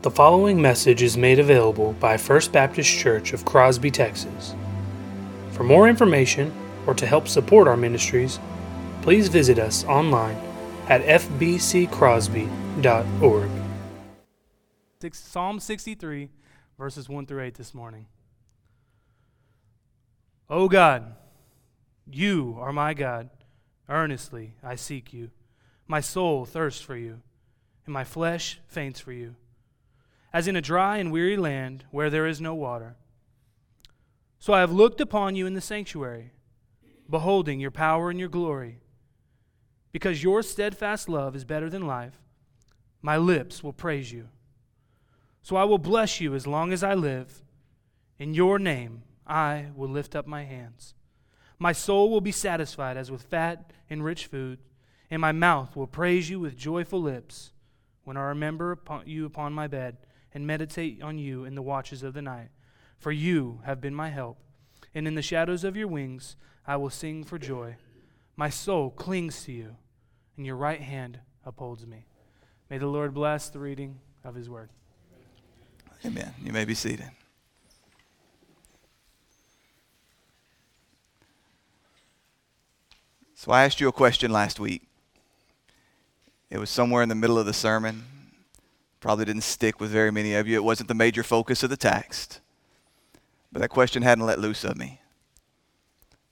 The following message is made available by First Baptist Church of Crosby, Texas. For more information or to help support our ministries, please visit us online at fbccrosby.org. Psalm 63, verses 1 through 8 this morning. O God, you are my God. Earnestly I seek you. My soul thirsts for you, and my flesh faints for you as in a dry and weary land where there is no water. So I have looked upon you in the sanctuary, beholding your power and your glory. Because your steadfast love is better than life, my lips will praise you. So I will bless you as long as I live. In your name I will lift up my hands. My soul will be satisfied as with fat and rich food, and my mouth will praise you with joyful lips when I remember upon you upon my bed and meditate on you in the watches of the night. For you have been my help, and in the shadows of your wings I will sing for joy. My soul clings to you, and your right hand upholds me. May the Lord bless the reading of his word. Amen. You may be seated. So I asked you a question last week. It was somewhere in the middle of the sermon. Probably didn't stick with very many of you. It wasn't the major focus of the text. But that question hadn't let loose of me.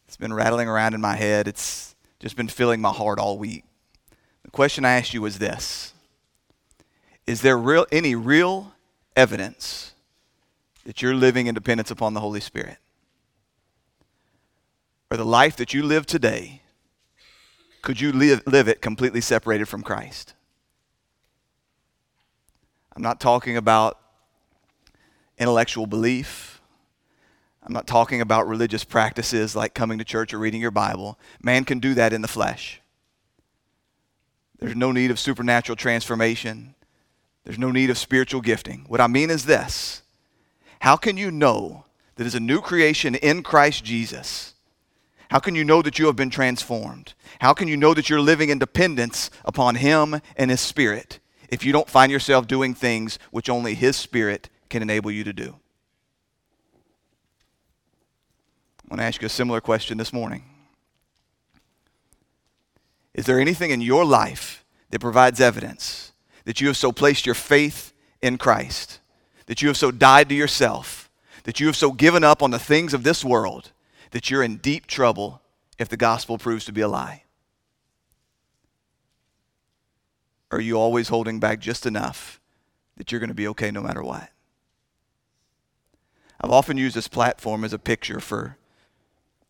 It's been rattling around in my head. It's just been filling my heart all week. The question I asked you was this Is there real, any real evidence that you're living in dependence upon the Holy Spirit? Or the life that you live today, could you live, live it completely separated from Christ? I'm not talking about intellectual belief. I'm not talking about religious practices like coming to church or reading your Bible. Man can do that in the flesh. There's no need of supernatural transformation. There's no need of spiritual gifting. What I mean is this How can you know that as a new creation in Christ Jesus, how can you know that you have been transformed? How can you know that you're living in dependence upon Him and His Spirit? If you don't find yourself doing things which only His Spirit can enable you to do? I want to ask you a similar question this morning. Is there anything in your life that provides evidence that you have so placed your faith in Christ, that you have so died to yourself, that you have so given up on the things of this world, that you're in deep trouble if the gospel proves to be a lie? Or are you always holding back just enough that you're going to be okay no matter what? I've often used this platform as a picture for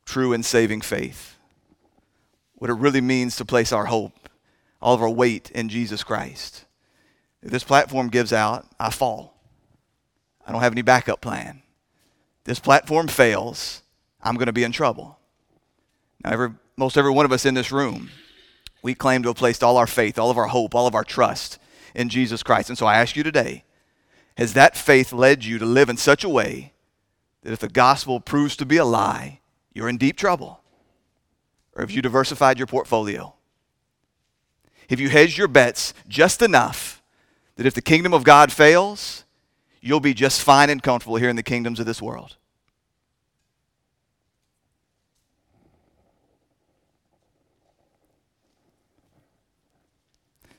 true and saving faith. What it really means to place our hope, all of our weight in Jesus Christ. If this platform gives out, I fall. I don't have any backup plan. This platform fails, I'm going to be in trouble. Now, every, most every one of us in this room we claim to have placed all our faith, all of our hope, all of our trust in Jesus Christ. And so I ask you today has that faith led you to live in such a way that if the gospel proves to be a lie, you're in deep trouble? Or have you diversified your portfolio? Have you hedged your bets just enough that if the kingdom of God fails, you'll be just fine and comfortable here in the kingdoms of this world?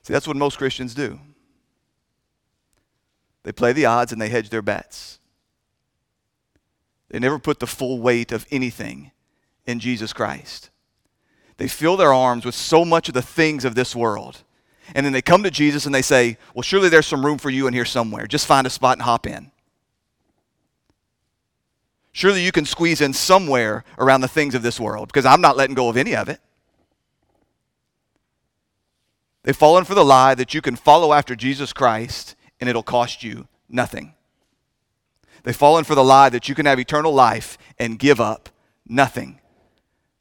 See, that's what most Christians do. They play the odds and they hedge their bets. They never put the full weight of anything in Jesus Christ. They fill their arms with so much of the things of this world. And then they come to Jesus and they say, Well, surely there's some room for you in here somewhere. Just find a spot and hop in. Surely you can squeeze in somewhere around the things of this world because I'm not letting go of any of it. They've fallen for the lie that you can follow after Jesus Christ and it'll cost you nothing. They've fallen for the lie that you can have eternal life and give up nothing.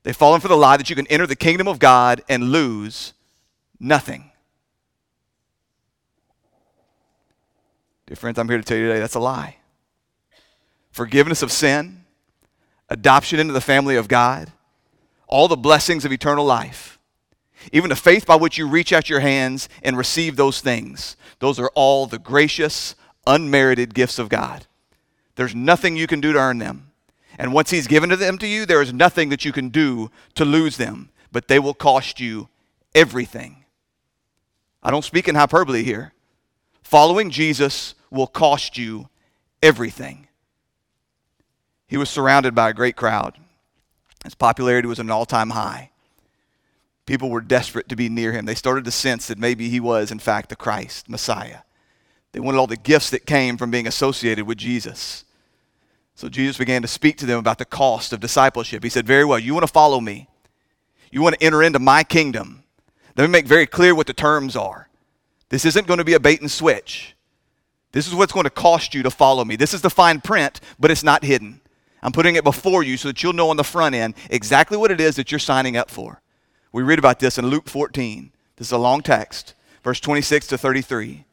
They've fallen for the lie that you can enter the kingdom of God and lose nothing. Dear friends, I'm here to tell you today that's a lie. Forgiveness of sin, adoption into the family of God, all the blessings of eternal life even the faith by which you reach out your hands and receive those things, those are all the gracious, unmerited gifts of God. There's nothing you can do to earn them. And once He's given them to you, there is nothing that you can do to lose them, but they will cost you everything. I don't speak in hyperbole here. Following Jesus will cost you everything. He was surrounded by a great crowd. His popularity was at an all time high. People were desperate to be near him. They started to sense that maybe he was, in fact, the Christ, Messiah. They wanted all the gifts that came from being associated with Jesus. So Jesus began to speak to them about the cost of discipleship. He said, Very well, you want to follow me, you want to enter into my kingdom. Let me make very clear what the terms are. This isn't going to be a bait and switch. This is what's going to cost you to follow me. This is the fine print, but it's not hidden. I'm putting it before you so that you'll know on the front end exactly what it is that you're signing up for. We read about this in Luke 14. This is a long text, verse 26 to 33.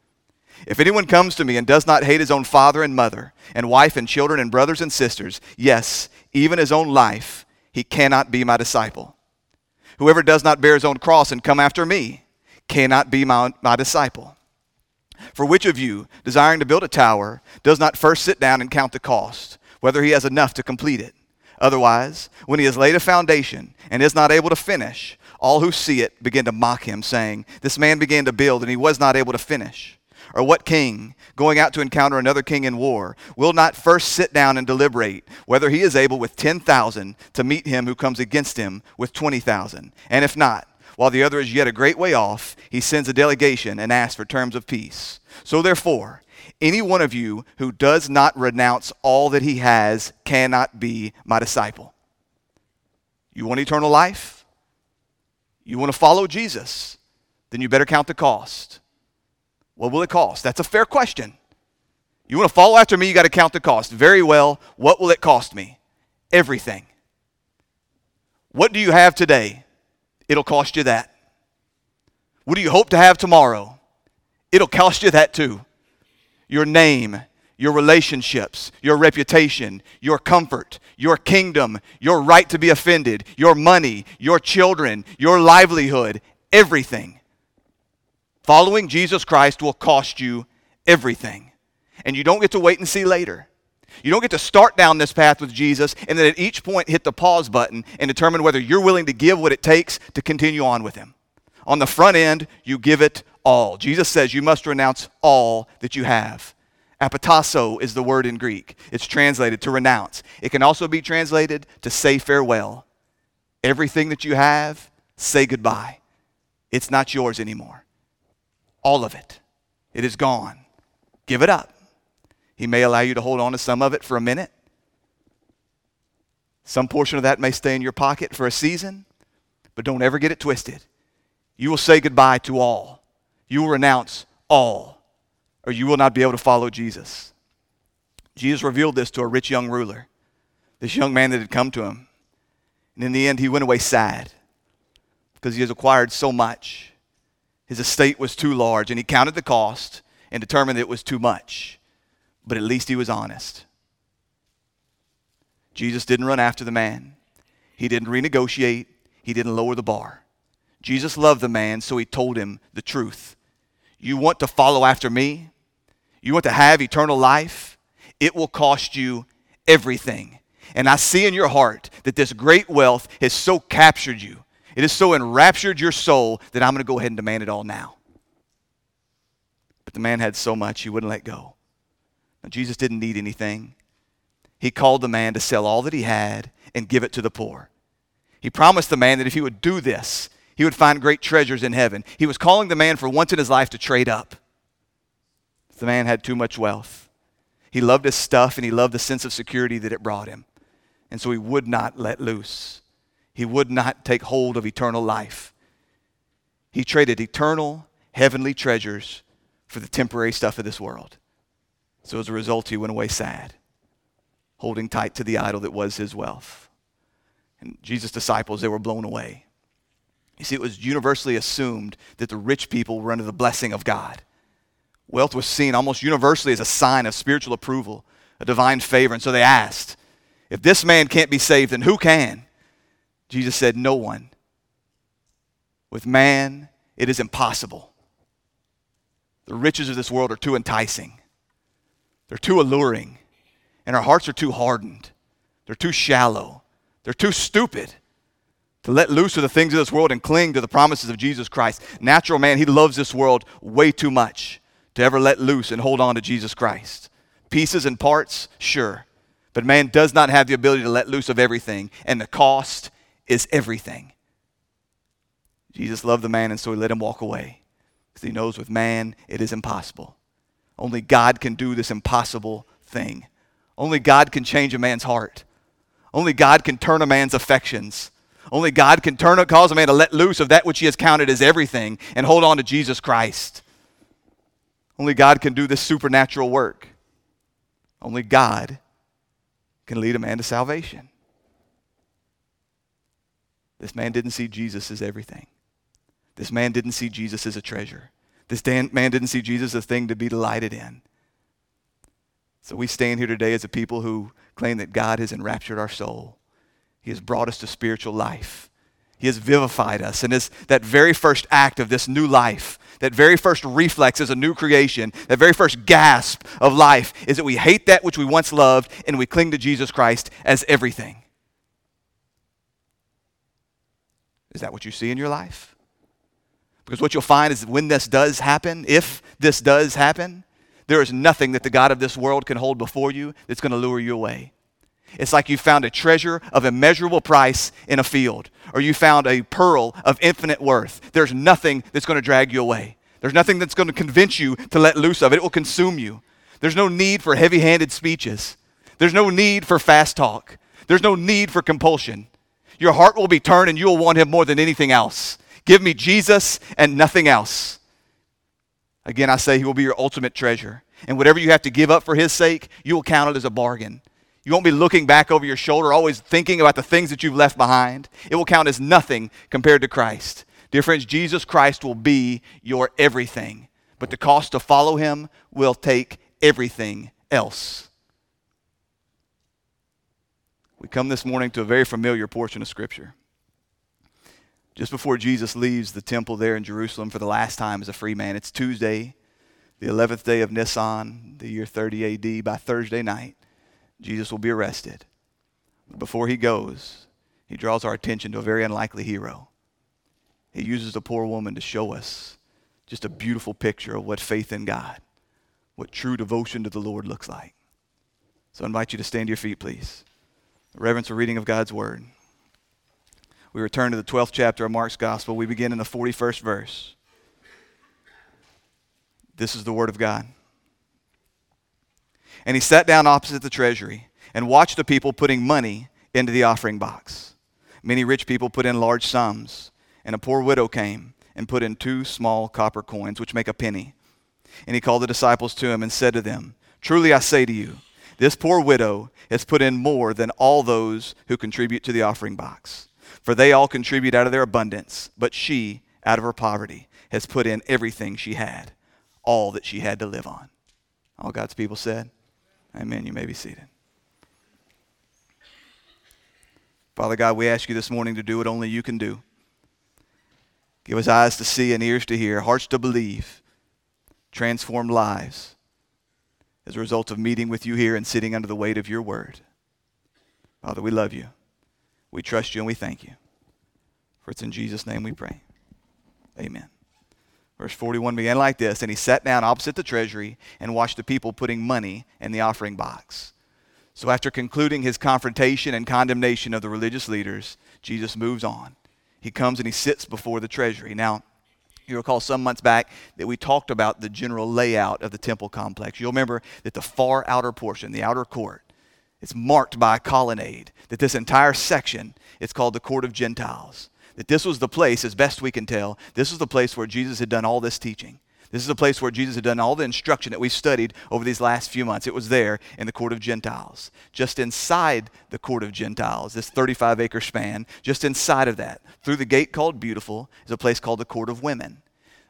If anyone comes to me and does not hate his own father and mother, and wife and children and brothers and sisters, yes, even his own life, he cannot be my disciple. Whoever does not bear his own cross and come after me cannot be my, my disciple. For which of you, desiring to build a tower, does not first sit down and count the cost, whether he has enough to complete it? Otherwise, when he has laid a foundation and is not able to finish, all who see it begin to mock him, saying, This man began to build and he was not able to finish. Or what king, going out to encounter another king in war, will not first sit down and deliberate whether he is able with 10,000 to meet him who comes against him with 20,000? And if not, while the other is yet a great way off, he sends a delegation and asks for terms of peace. So therefore, any one of you who does not renounce all that he has cannot be my disciple. You want eternal life? You want to follow Jesus? Then you better count the cost. What will it cost? That's a fair question. You want to follow after me, you got to count the cost. Very well, what will it cost me? Everything. What do you have today? It'll cost you that. What do you hope to have tomorrow? It'll cost you that too. Your name, your relationships, your reputation, your comfort, your kingdom, your right to be offended, your money, your children, your livelihood, everything. Following Jesus Christ will cost you everything. And you don't get to wait and see later. You don't get to start down this path with Jesus and then at each point hit the pause button and determine whether you're willing to give what it takes to continue on with Him. On the front end, you give it all. Jesus says you must renounce all that you have. Apotasso is the word in Greek. It's translated to renounce. It can also be translated to say farewell. Everything that you have, say goodbye. It's not yours anymore. All of it. It is gone. Give it up. He may allow you to hold on to some of it for a minute. Some portion of that may stay in your pocket for a season, but don't ever get it twisted. You will say goodbye to all. You will renounce all, or you will not be able to follow Jesus. Jesus revealed this to a rich young ruler, this young man that had come to him. And in the end, he went away sad because he has acquired so much. His estate was too large, and he counted the cost and determined that it was too much. But at least he was honest. Jesus didn't run after the man, he didn't renegotiate, he didn't lower the bar. Jesus loved the man, so he told him the truth. You want to follow after me? You want to have eternal life? It will cost you everything. And I see in your heart that this great wealth has so captured you, it has so enraptured your soul that I'm going to go ahead and demand it all now. But the man had so much, he wouldn't let go. Now, Jesus didn't need anything. He called the man to sell all that he had and give it to the poor. He promised the man that if he would do this, he would find great treasures in heaven. He was calling the man for once in his life to trade up. The man had too much wealth. He loved his stuff and he loved the sense of security that it brought him. And so he would not let loose. He would not take hold of eternal life. He traded eternal, heavenly treasures for the temporary stuff of this world. So as a result, he went away sad, holding tight to the idol that was his wealth. And Jesus' disciples, they were blown away. You see, it was universally assumed that the rich people were under the blessing of God. Wealth was seen almost universally as a sign of spiritual approval, a divine favor. And so they asked, if this man can't be saved, then who can? Jesus said, No one. With man, it is impossible. The riches of this world are too enticing. They're too alluring. And our hearts are too hardened. They're too shallow. They're too stupid to let loose of the things of this world and cling to the promises of Jesus Christ. Natural man, he loves this world way too much to ever let loose and hold on to Jesus Christ. Pieces and parts, sure. But man does not have the ability to let loose of everything, and the cost is everything. Jesus loved the man, and so he let him walk away because he knows with man it is impossible. Only God can do this impossible thing. Only God can change a man's heart. Only God can turn a man's affections. Only God can turn a cause a man to let loose of that which he has counted as everything and hold on to Jesus Christ. Only God can do this supernatural work. Only God can lead a man to salvation. This man didn't see Jesus as everything. This man didn't see Jesus as a treasure. This man didn't see Jesus as a thing to be delighted in. So we stand here today as a people who claim that God has enraptured our soul. He has brought us to spiritual life. He has vivified us. And this, that very first act of this new life, that very first reflex as a new creation, that very first gasp of life is that we hate that which we once loved and we cling to Jesus Christ as everything. Is that what you see in your life? Because what you'll find is that when this does happen, if this does happen, there is nothing that the God of this world can hold before you that's going to lure you away. It's like you found a treasure of immeasurable price in a field, or you found a pearl of infinite worth. There's nothing that's going to drag you away. There's nothing that's going to convince you to let loose of it. It will consume you. There's no need for heavy handed speeches. There's no need for fast talk. There's no need for compulsion. Your heart will be turned and you will want him more than anything else. Give me Jesus and nothing else. Again, I say he will be your ultimate treasure. And whatever you have to give up for his sake, you will count it as a bargain. You won't be looking back over your shoulder, always thinking about the things that you've left behind. It will count as nothing compared to Christ. Dear friends, Jesus Christ will be your everything, but the cost to follow him will take everything else. We come this morning to a very familiar portion of Scripture. Just before Jesus leaves the temple there in Jerusalem for the last time as a free man, it's Tuesday, the 11th day of Nisan, the year 30 AD. By Thursday night, Jesus will be arrested. But before he goes, he draws our attention to a very unlikely hero. He uses the poor woman to show us just a beautiful picture of what faith in God, what true devotion to the Lord looks like. So I invite you to stand to your feet, please reverence a reading of God's Word. We return to the 12th chapter of Mark's Gospel. We begin in the 41st verse. This is the Word of God. And he sat down opposite the treasury and watched the people putting money into the offering box. Many rich people put in large sums, and a poor widow came and put in two small copper coins, which make a penny. And he called the disciples to him and said to them, Truly I say to you, this poor widow has put in more than all those who contribute to the offering box. For they all contribute out of their abundance, but she, out of her poverty, has put in everything she had, all that she had to live on. All God's people said, Amen. You may be seated. Father God, we ask you this morning to do what only you can do. Give us eyes to see and ears to hear, hearts to believe, transformed lives as a result of meeting with you here and sitting under the weight of your word. Father, we love you. We trust you and we thank you. For it's in Jesus' name we pray. Amen. Verse 41 began like this And he sat down opposite the treasury and watched the people putting money in the offering box. So, after concluding his confrontation and condemnation of the religious leaders, Jesus moves on. He comes and he sits before the treasury. Now, you recall some months back that we talked about the general layout of the temple complex. You'll remember that the far outer portion, the outer court, it's marked by a colonnade. That this entire section is called the court of Gentiles. That this was the place, as best we can tell, this was the place where Jesus had done all this teaching. This is the place where Jesus had done all the instruction that we've studied over these last few months. It was there in the court of Gentiles. Just inside the court of Gentiles, this 35 acre span, just inside of that, through the gate called Beautiful, is a place called the court of women.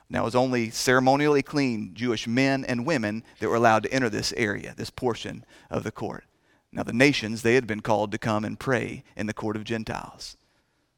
Now, it was only ceremonially clean Jewish men and women that were allowed to enter this area, this portion of the court. Now, the nations, they had been called to come and pray in the court of Gentiles.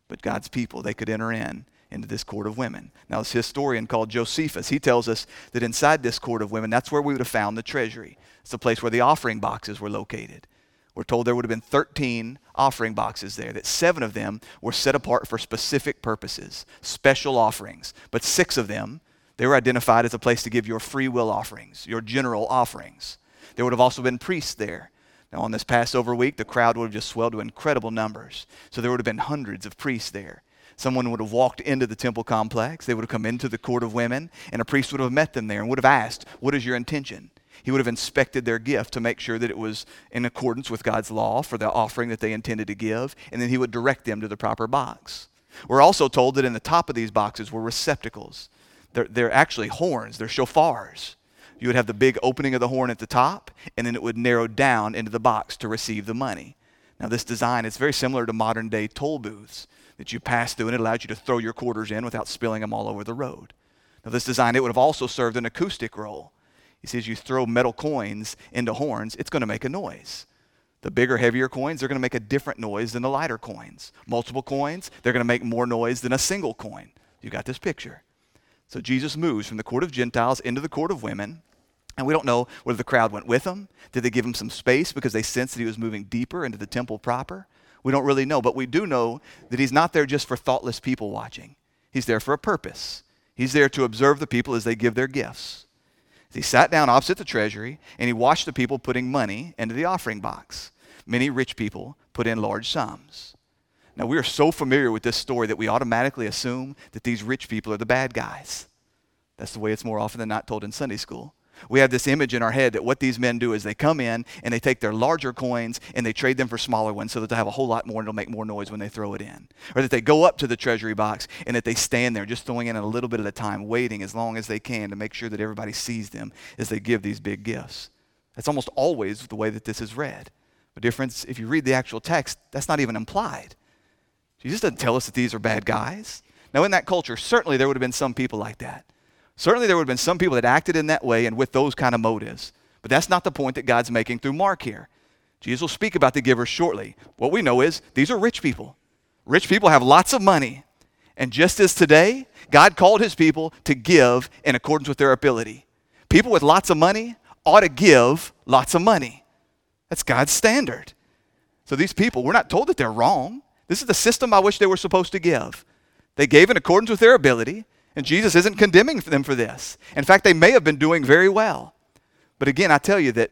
But God's people, they could enter in into this court of women. Now, this historian called Josephus, he tells us that inside this court of women, that's where we would have found the treasury. It's the place where the offering boxes were located. We're told there would have been 13 offering boxes there, that seven of them were set apart for specific purposes, special offerings. But six of them, they were identified as a place to give your free will offerings, your general offerings. There would have also been priests there. Now, on this Passover week, the crowd would have just swelled to incredible numbers. So there would have been hundreds of priests there. Someone would have walked into the temple complex. They would have come into the court of women, and a priest would have met them there and would have asked, What is your intention? He would have inspected their gift to make sure that it was in accordance with God's law for the offering that they intended to give, and then he would direct them to the proper box. We're also told that in the top of these boxes were receptacles. They're, they're actually horns, they're shofars. You would have the big opening of the horn at the top, and then it would narrow down into the box to receive the money. Now, this design is very similar to modern day toll booths that you pass through, and it allows you to throw your quarters in without spilling them all over the road. Now, this design, it would have also served an acoustic role. He says you throw metal coins into horns, it's going to make a noise. The bigger, heavier coins, they're going to make a different noise than the lighter coins. Multiple coins, they're going to make more noise than a single coin. You got this picture. So Jesus moves from the court of Gentiles into the court of women. And we don't know whether the crowd went with him. Did they give him some space because they sensed that he was moving deeper into the temple proper? We don't really know. But we do know that he's not there just for thoughtless people watching, he's there for a purpose. He's there to observe the people as they give their gifts. He sat down opposite the treasury and he watched the people putting money into the offering box. Many rich people put in large sums. Now, we are so familiar with this story that we automatically assume that these rich people are the bad guys. That's the way it's more often than not told in Sunday school. We have this image in our head that what these men do is they come in and they take their larger coins and they trade them for smaller ones so that they have a whole lot more and it'll make more noise when they throw it in. Or that they go up to the treasury box and that they stand there just throwing in a little bit at a time, waiting as long as they can to make sure that everybody sees them as they give these big gifts. That's almost always the way that this is read. The difference, if you read the actual text, that's not even implied. Jesus doesn't tell us that these are bad guys. Now, in that culture, certainly there would have been some people like that. Certainly, there would have been some people that acted in that way and with those kind of motives. But that's not the point that God's making through Mark here. Jesus will speak about the givers shortly. What we know is these are rich people. Rich people have lots of money. And just as today, God called his people to give in accordance with their ability. People with lots of money ought to give lots of money. That's God's standard. So these people, we're not told that they're wrong. This is the system by which they were supposed to give. They gave in accordance with their ability. And Jesus isn't condemning them for this. In fact, they may have been doing very well. But again, I tell you that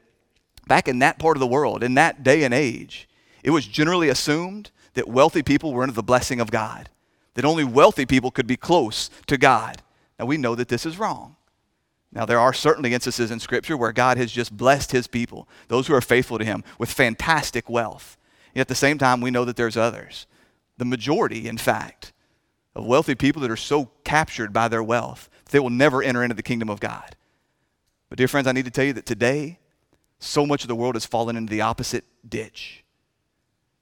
back in that part of the world, in that day and age, it was generally assumed that wealthy people were under the blessing of God, that only wealthy people could be close to God. Now, we know that this is wrong. Now, there are certainly instances in Scripture where God has just blessed his people, those who are faithful to him, with fantastic wealth. Yet at the same time, we know that there's others. The majority, in fact, of wealthy people that are so captured by their wealth they will never enter into the kingdom of God. But, dear friends, I need to tell you that today, so much of the world has fallen into the opposite ditch.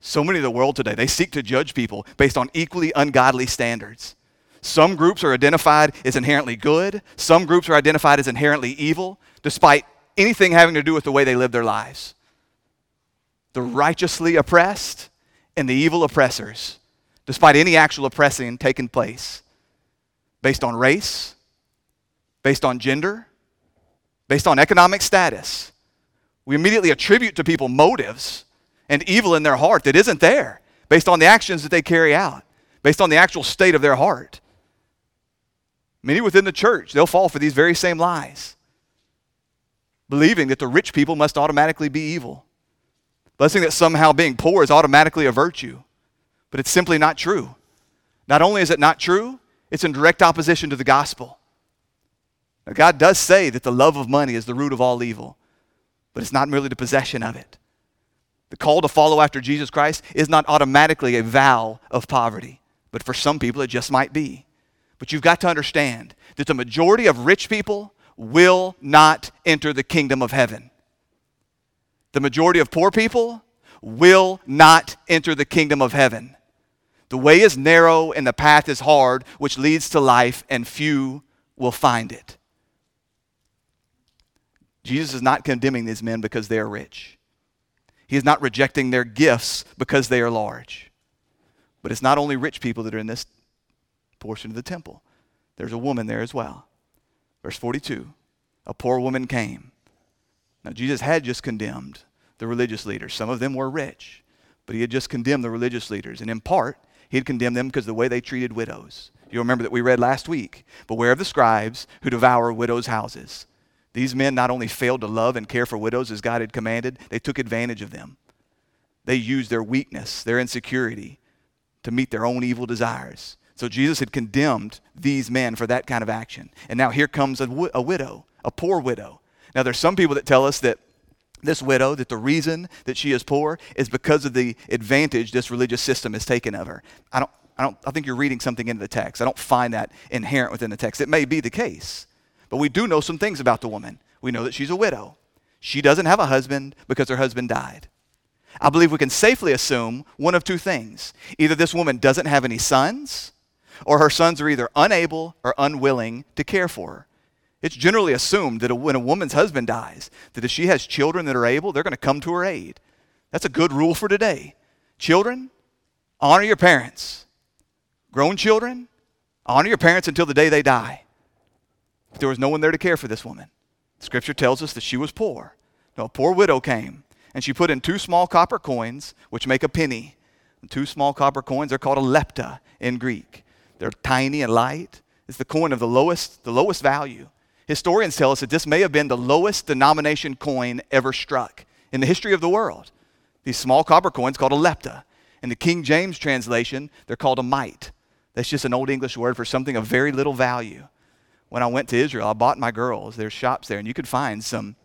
So many of the world today, they seek to judge people based on equally ungodly standards. Some groups are identified as inherently good, some groups are identified as inherently evil, despite anything having to do with the way they live their lives. The righteously oppressed and the evil oppressors despite any actual oppressing taking place based on race, based on gender, based on economic status. We immediately attribute to people motives and evil in their heart that isn't there based on the actions that they carry out, based on the actual state of their heart. Many within the church, they'll fall for these very same lies, believing that the rich people must automatically be evil, believing that somehow being poor is automatically a virtue. But it's simply not true. Not only is it not true, it's in direct opposition to the gospel. Now, God does say that the love of money is the root of all evil, but it's not merely the possession of it. The call to follow after Jesus Christ is not automatically a vow of poverty, but for some people it just might be. But you've got to understand that the majority of rich people will not enter the kingdom of heaven. The majority of poor people will not enter the kingdom of heaven. The way is narrow and the path is hard, which leads to life, and few will find it. Jesus is not condemning these men because they are rich. He is not rejecting their gifts because they are large. But it's not only rich people that are in this portion of the temple. There's a woman there as well. Verse 42 A poor woman came. Now, Jesus had just condemned the religious leaders. Some of them were rich, but he had just condemned the religious leaders. And in part, he had condemned them because of the way they treated widows. You remember that we read last week. Beware of the scribes who devour widows' houses. These men not only failed to love and care for widows as God had commanded, they took advantage of them. They used their weakness, their insecurity, to meet their own evil desires. So Jesus had condemned these men for that kind of action. And now here comes a, a widow, a poor widow. Now there's some people that tell us that this widow, that the reason that she is poor is because of the advantage this religious system has taken of her. I don't, I don't, I think you're reading something into the text. I don't find that inherent within the text. It may be the case, but we do know some things about the woman. We know that she's a widow. She doesn't have a husband because her husband died. I believe we can safely assume one of two things. Either this woman doesn't have any sons, or her sons are either unable or unwilling to care for her. It's generally assumed that when a woman's husband dies, that if she has children that are able, they're going to come to her aid. That's a good rule for today. Children, honor your parents. Grown children, honor your parents until the day they die. But There was no one there to care for this woman. Scripture tells us that she was poor. Now, a poor widow came, and she put in two small copper coins, which make a penny. two small copper coins, they're called a lepta in Greek. They're tiny and light. It's the coin of the lowest, the lowest value. Historians tell us that this may have been the lowest denomination coin ever struck in the history of the world. These small copper coins called a lepta. In the King James translation, they're called a mite. That's just an old English word for something of very little value. When I went to Israel, I bought my girls, there's shops there, and you could find some,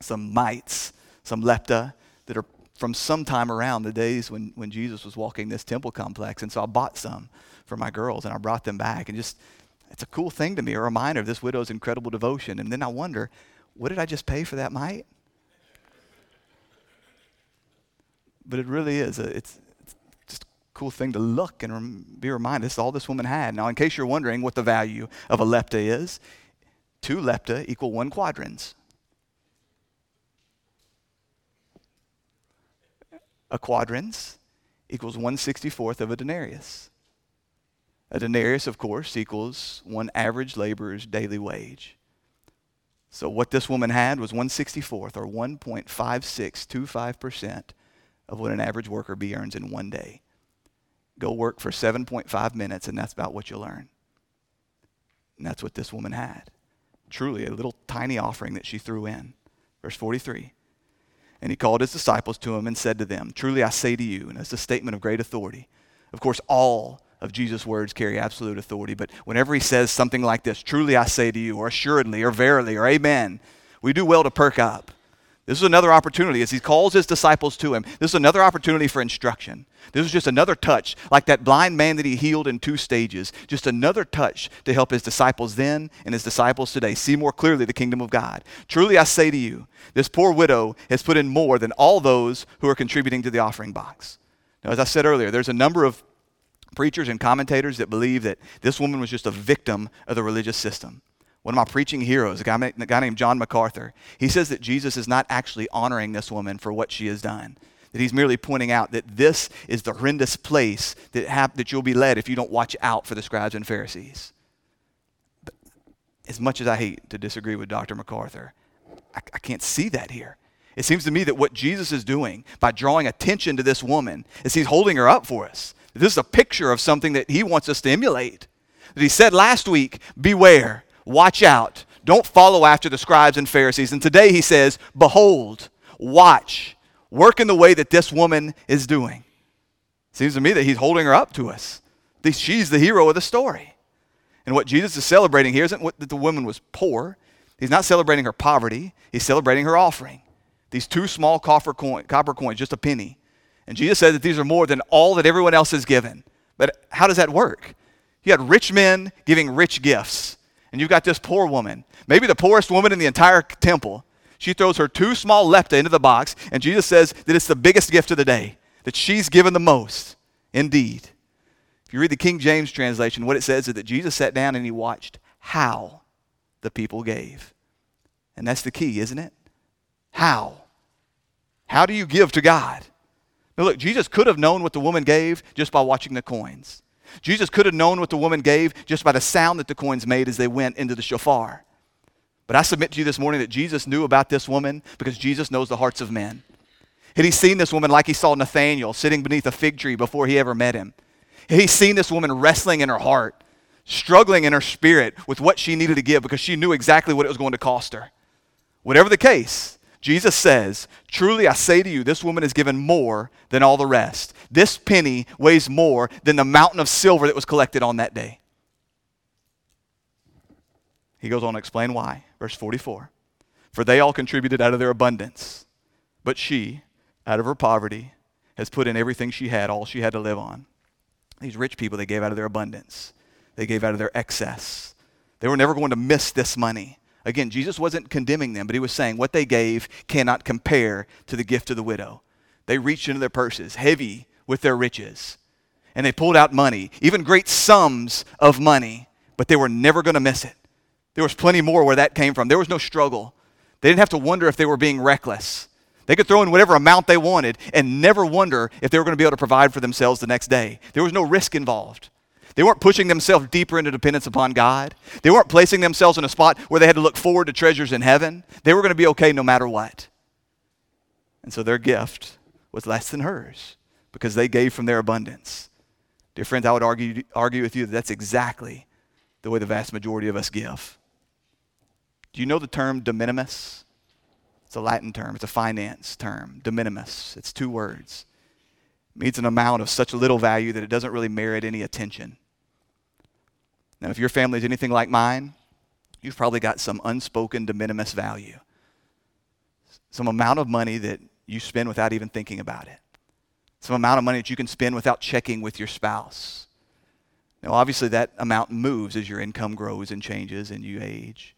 some mites, some lepta that are from some time around the days when, when Jesus was walking this temple complex. And so I bought some for my girls and I brought them back and just it's a cool thing to me, a reminder of this widow's incredible devotion. And then I wonder, what did I just pay for that mite? But it really is. A, it's, it's just a cool thing to look and rem- be reminded. This is all this woman had. Now, in case you're wondering what the value of a lepta is, two lepta equal one quadrans. A quadrans equals 164th of a denarius. A denarius, of course, equals one average laborer's daily wage. So what this woman had was 164th, or 1.5625% of what an average worker bee earns in one day. Go work for 7.5 minutes, and that's about what you'll earn. And that's what this woman had. Truly, a little tiny offering that she threw in. Verse 43. And he called his disciples to him and said to them, Truly I say to you, and it's a statement of great authority. Of course, all of Jesus' words carry absolute authority. But whenever he says something like this, truly I say to you, or assuredly, or verily, or amen, we do well to perk up. This is another opportunity as he calls his disciples to him. This is another opportunity for instruction. This is just another touch, like that blind man that he healed in two stages. Just another touch to help his disciples then and his disciples today see more clearly the kingdom of God. Truly I say to you, this poor widow has put in more than all those who are contributing to the offering box. Now, as I said earlier, there's a number of preachers and commentators that believe that this woman was just a victim of the religious system. One of my preaching heroes, a guy, a guy named John MacArthur, he says that Jesus is not actually honoring this woman for what she has done. That he's merely pointing out that this is the horrendous place that, hap- that you'll be led if you don't watch out for the scribes and Pharisees. But as much as I hate to disagree with Dr. MacArthur, I, I can't see that here. It seems to me that what Jesus is doing by drawing attention to this woman is he's holding her up for us. This is a picture of something that he wants us to emulate. That he said last week, beware, watch out, don't follow after the scribes and Pharisees. And today he says, behold, watch, work in the way that this woman is doing. Seems to me that he's holding her up to us. She's the hero of the story. And what Jesus is celebrating here isn't what, that the woman was poor. He's not celebrating her poverty. He's celebrating her offering. These two small coin, copper coins, just a penny. And Jesus said that these are more than all that everyone else has given. But how does that work? You had rich men giving rich gifts, and you've got this poor woman, maybe the poorest woman in the entire temple. She throws her two small lepta into the box, and Jesus says that it's the biggest gift of the day, that she's given the most. Indeed. If you read the King James translation, what it says is that Jesus sat down and he watched how the people gave. And that's the key, isn't it? How? How do you give to God? Now, look, Jesus could have known what the woman gave just by watching the coins. Jesus could have known what the woman gave just by the sound that the coins made as they went into the shofar. But I submit to you this morning that Jesus knew about this woman because Jesus knows the hearts of men. Had he seen this woman like he saw Nathanael sitting beneath a fig tree before he ever met him? Had he seen this woman wrestling in her heart, struggling in her spirit with what she needed to give because she knew exactly what it was going to cost her? Whatever the case, Jesus says, Truly I say to you, this woman has given more than all the rest. This penny weighs more than the mountain of silver that was collected on that day. He goes on to explain why. Verse 44 For they all contributed out of their abundance, but she, out of her poverty, has put in everything she had, all she had to live on. These rich people, they gave out of their abundance, they gave out of their excess. They were never going to miss this money. Again, Jesus wasn't condemning them, but he was saying what they gave cannot compare to the gift of the widow. They reached into their purses, heavy with their riches, and they pulled out money, even great sums of money, but they were never going to miss it. There was plenty more where that came from. There was no struggle. They didn't have to wonder if they were being reckless. They could throw in whatever amount they wanted and never wonder if they were going to be able to provide for themselves the next day. There was no risk involved. They weren't pushing themselves deeper into dependence upon God. They weren't placing themselves in a spot where they had to look forward to treasures in heaven. They were going to be okay no matter what. And so their gift was less than hers because they gave from their abundance. Dear friends, I would argue, argue with you that that's exactly the way the vast majority of us give. Do you know the term de minimis? It's a Latin term, it's a finance term, de minimis. It's two words. It means an amount of such little value that it doesn't really merit any attention. Now, if your family is anything like mine, you've probably got some unspoken de minimis value. Some amount of money that you spend without even thinking about it. Some amount of money that you can spend without checking with your spouse. Now, obviously, that amount moves as your income grows and changes and you age.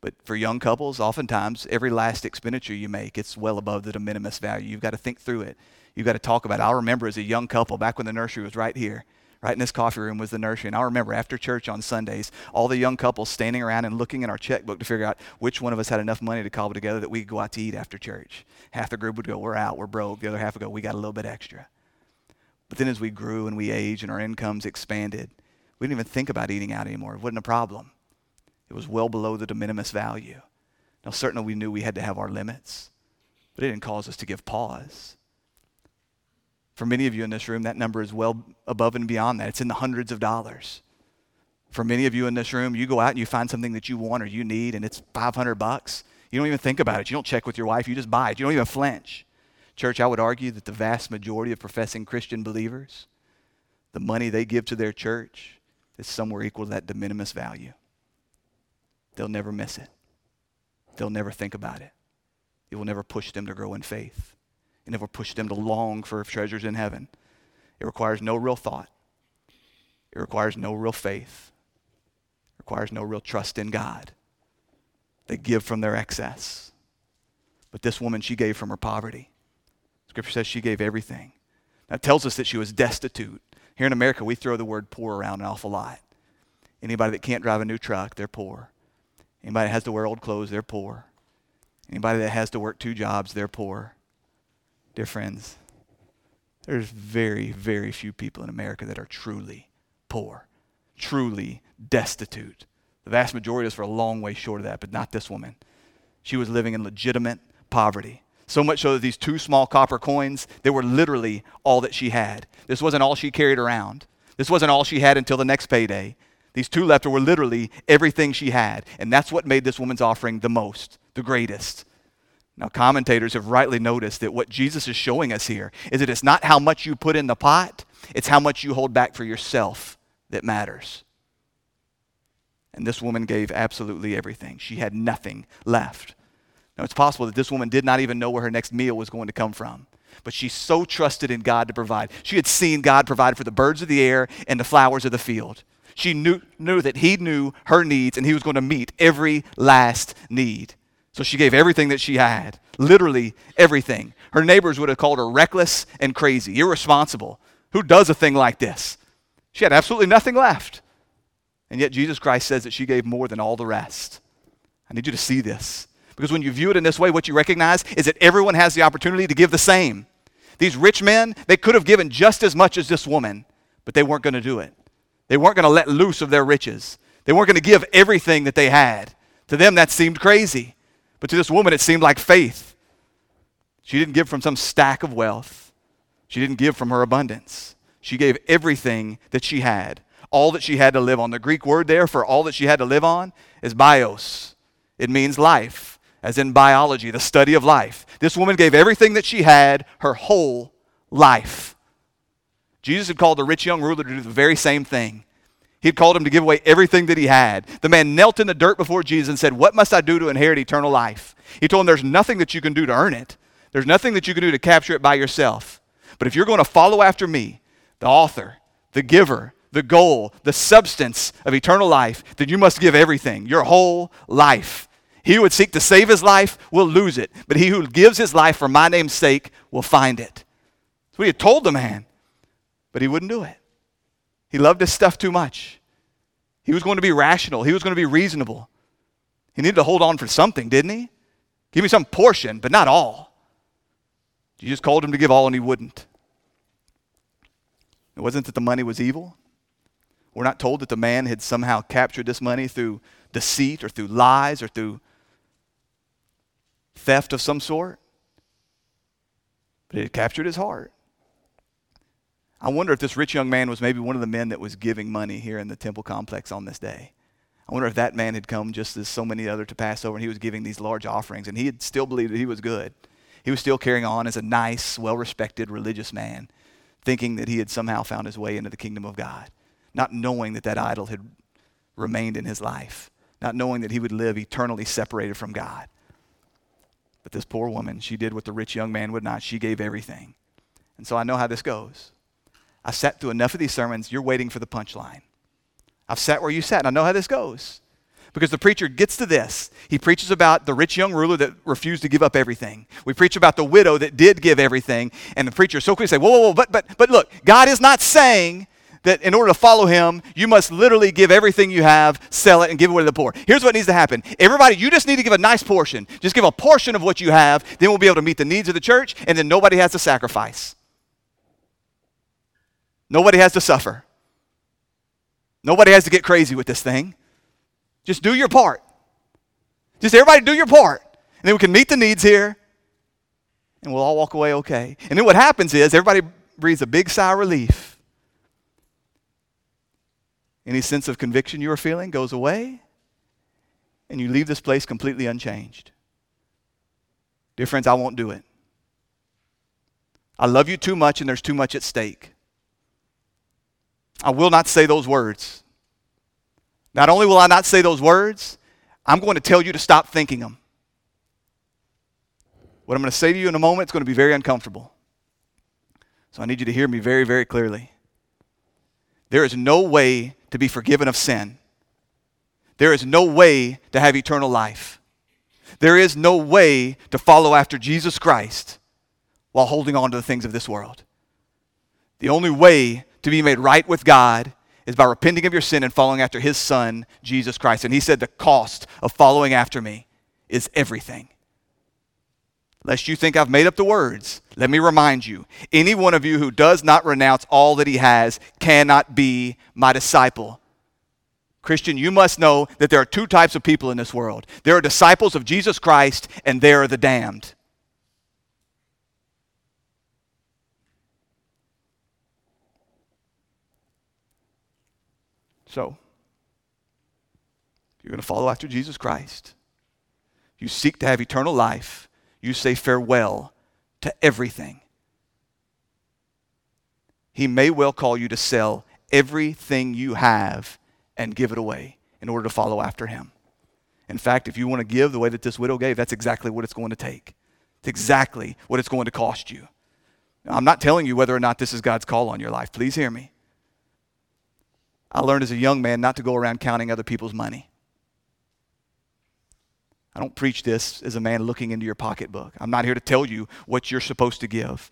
But for young couples, oftentimes every last expenditure you make, it's well above the de minimis value. You've got to think through it. You've got to talk about it. I remember as a young couple, back when the nursery was right here, right in this coffee room was the nursery. And I remember after church on Sundays, all the young couples standing around and looking in our checkbook to figure out which one of us had enough money to cobble together that we could go out to eat after church. Half the group would go, We're out, we're broke. The other half would go, We got a little bit extra. But then as we grew and we aged and our incomes expanded, we didn't even think about eating out anymore. It wasn't a problem. It was well below the de minimis value. Now, certainly we knew we had to have our limits, but it didn't cause us to give pause. For many of you in this room, that number is well above and beyond that. It's in the hundreds of dollars. For many of you in this room, you go out and you find something that you want or you need, and it's 500 bucks. You don't even think about it. You don't check with your wife. You just buy it. You don't even flinch. Church, I would argue that the vast majority of professing Christian believers, the money they give to their church is somewhere equal to that de minimis value. They'll never miss it. They'll never think about it. It will never push them to grow in faith. It never push them to long for treasures in heaven. It requires no real thought. It requires no real faith. It requires no real trust in God. They give from their excess. But this woman, she gave from her poverty. Scripture says she gave everything. That tells us that she was destitute. Here in America, we throw the word poor around an awful lot. Anybody that can't drive a new truck, they're poor. Anybody that has to wear old clothes, they're poor. Anybody that has to work two jobs, they're poor. Dear friends, there's very, very few people in America that are truly poor, truly destitute. The vast majority of us are a long way short of that, but not this woman. She was living in legitimate poverty. So much so that these two small copper coins, they were literally all that she had. This wasn't all she carried around. This wasn't all she had until the next payday. These two lepta were literally everything she had. And that's what made this woman's offering the most, the greatest. Now, commentators have rightly noticed that what Jesus is showing us here is that it's not how much you put in the pot, it's how much you hold back for yourself that matters. And this woman gave absolutely everything. She had nothing left. Now, it's possible that this woman did not even know where her next meal was going to come from. But she so trusted in God to provide. She had seen God provide for the birds of the air and the flowers of the field. She knew, knew that He knew her needs and He was going to meet every last need. So she gave everything that she had, literally everything. Her neighbors would have called her reckless and crazy, irresponsible. Who does a thing like this? She had absolutely nothing left. And yet Jesus Christ says that she gave more than all the rest. I need you to see this. Because when you view it in this way, what you recognize is that everyone has the opportunity to give the same. These rich men, they could have given just as much as this woman, but they weren't going to do it. They weren't going to let loose of their riches. They weren't going to give everything that they had. To them, that seemed crazy. But to this woman, it seemed like faith. She didn't give from some stack of wealth, she didn't give from her abundance. She gave everything that she had, all that she had to live on. The Greek word there for all that she had to live on is bios. It means life, as in biology, the study of life. This woman gave everything that she had, her whole life. Jesus had called the rich young ruler to do the very same thing. He had called him to give away everything that he had. The man knelt in the dirt before Jesus and said, What must I do to inherit eternal life? He told him, There's nothing that you can do to earn it, there's nothing that you can do to capture it by yourself. But if you're going to follow after me, the author, the giver, the goal, the substance of eternal life, then you must give everything, your whole life. He who would seek to save his life will lose it, but he who gives his life for my name's sake will find it. That's what he had told the man, but he wouldn't do it. He loved his stuff too much. He was going to be rational, he was going to be reasonable. He needed to hold on for something, didn't he? Give me some portion, but not all. Jesus called him to give all, and he wouldn't. It wasn't that the money was evil. We're not told that the man had somehow captured this money through deceit or through lies or through theft of some sort. But it captured his heart. I wonder if this rich young man was maybe one of the men that was giving money here in the temple complex on this day. I wonder if that man had come just as so many other to Passover and he was giving these large offerings and he had still believed that he was good. He was still carrying on as a nice, well respected religious man, thinking that he had somehow found his way into the kingdom of God, not knowing that that idol had remained in his life, not knowing that he would live eternally separated from God. But this poor woman, she did what the rich young man would not. She gave everything. And so I know how this goes. I sat through enough of these sermons, you're waiting for the punchline. I've sat where you sat, and I know how this goes. Because the preacher gets to this. He preaches about the rich young ruler that refused to give up everything. We preach about the widow that did give everything. And the preacher so quickly say, whoa, whoa, whoa, but, but, but look, God is not saying that in order to follow him, you must literally give everything you have, sell it, and give it away to the poor. Here's what needs to happen. Everybody, you just need to give a nice portion. Just give a portion of what you have, then we'll be able to meet the needs of the church, and then nobody has to sacrifice. Nobody has to suffer. Nobody has to get crazy with this thing. Just do your part. Just everybody do your part. And then we can meet the needs here, and we'll all walk away okay. And then what happens is everybody breathes a big sigh of relief. Any sense of conviction you are feeling goes away, and you leave this place completely unchanged. Dear friends, I won't do it. I love you too much, and there's too much at stake. I will not say those words. Not only will I not say those words, I'm going to tell you to stop thinking them. What I'm going to say to you in a moment is going to be very uncomfortable. So I need you to hear me very, very clearly. There is no way to be forgiven of sin. There is no way to have eternal life. There is no way to follow after Jesus Christ while holding on to the things of this world. The only way to be made right with God is by repenting of your sin and following after his son, Jesus Christ. And he said, The cost of following after me is everything. Lest you think I've made up the words, let me remind you any one of you who does not renounce all that he has cannot be my disciple. Christian, you must know that there are two types of people in this world there are disciples of Jesus Christ, and there are the damned. So, you're going to follow after Jesus Christ. You seek to have eternal life. You say farewell to everything. He may well call you to sell everything you have and give it away in order to follow after him. In fact, if you want to give the way that this widow gave, that's exactly what it's going to take. It's exactly what it's going to cost you. Now, I'm not telling you whether or not this is God's call on your life. Please hear me. I learned as a young man not to go around counting other people's money. I don't preach this as a man looking into your pocketbook. I'm not here to tell you what you're supposed to give.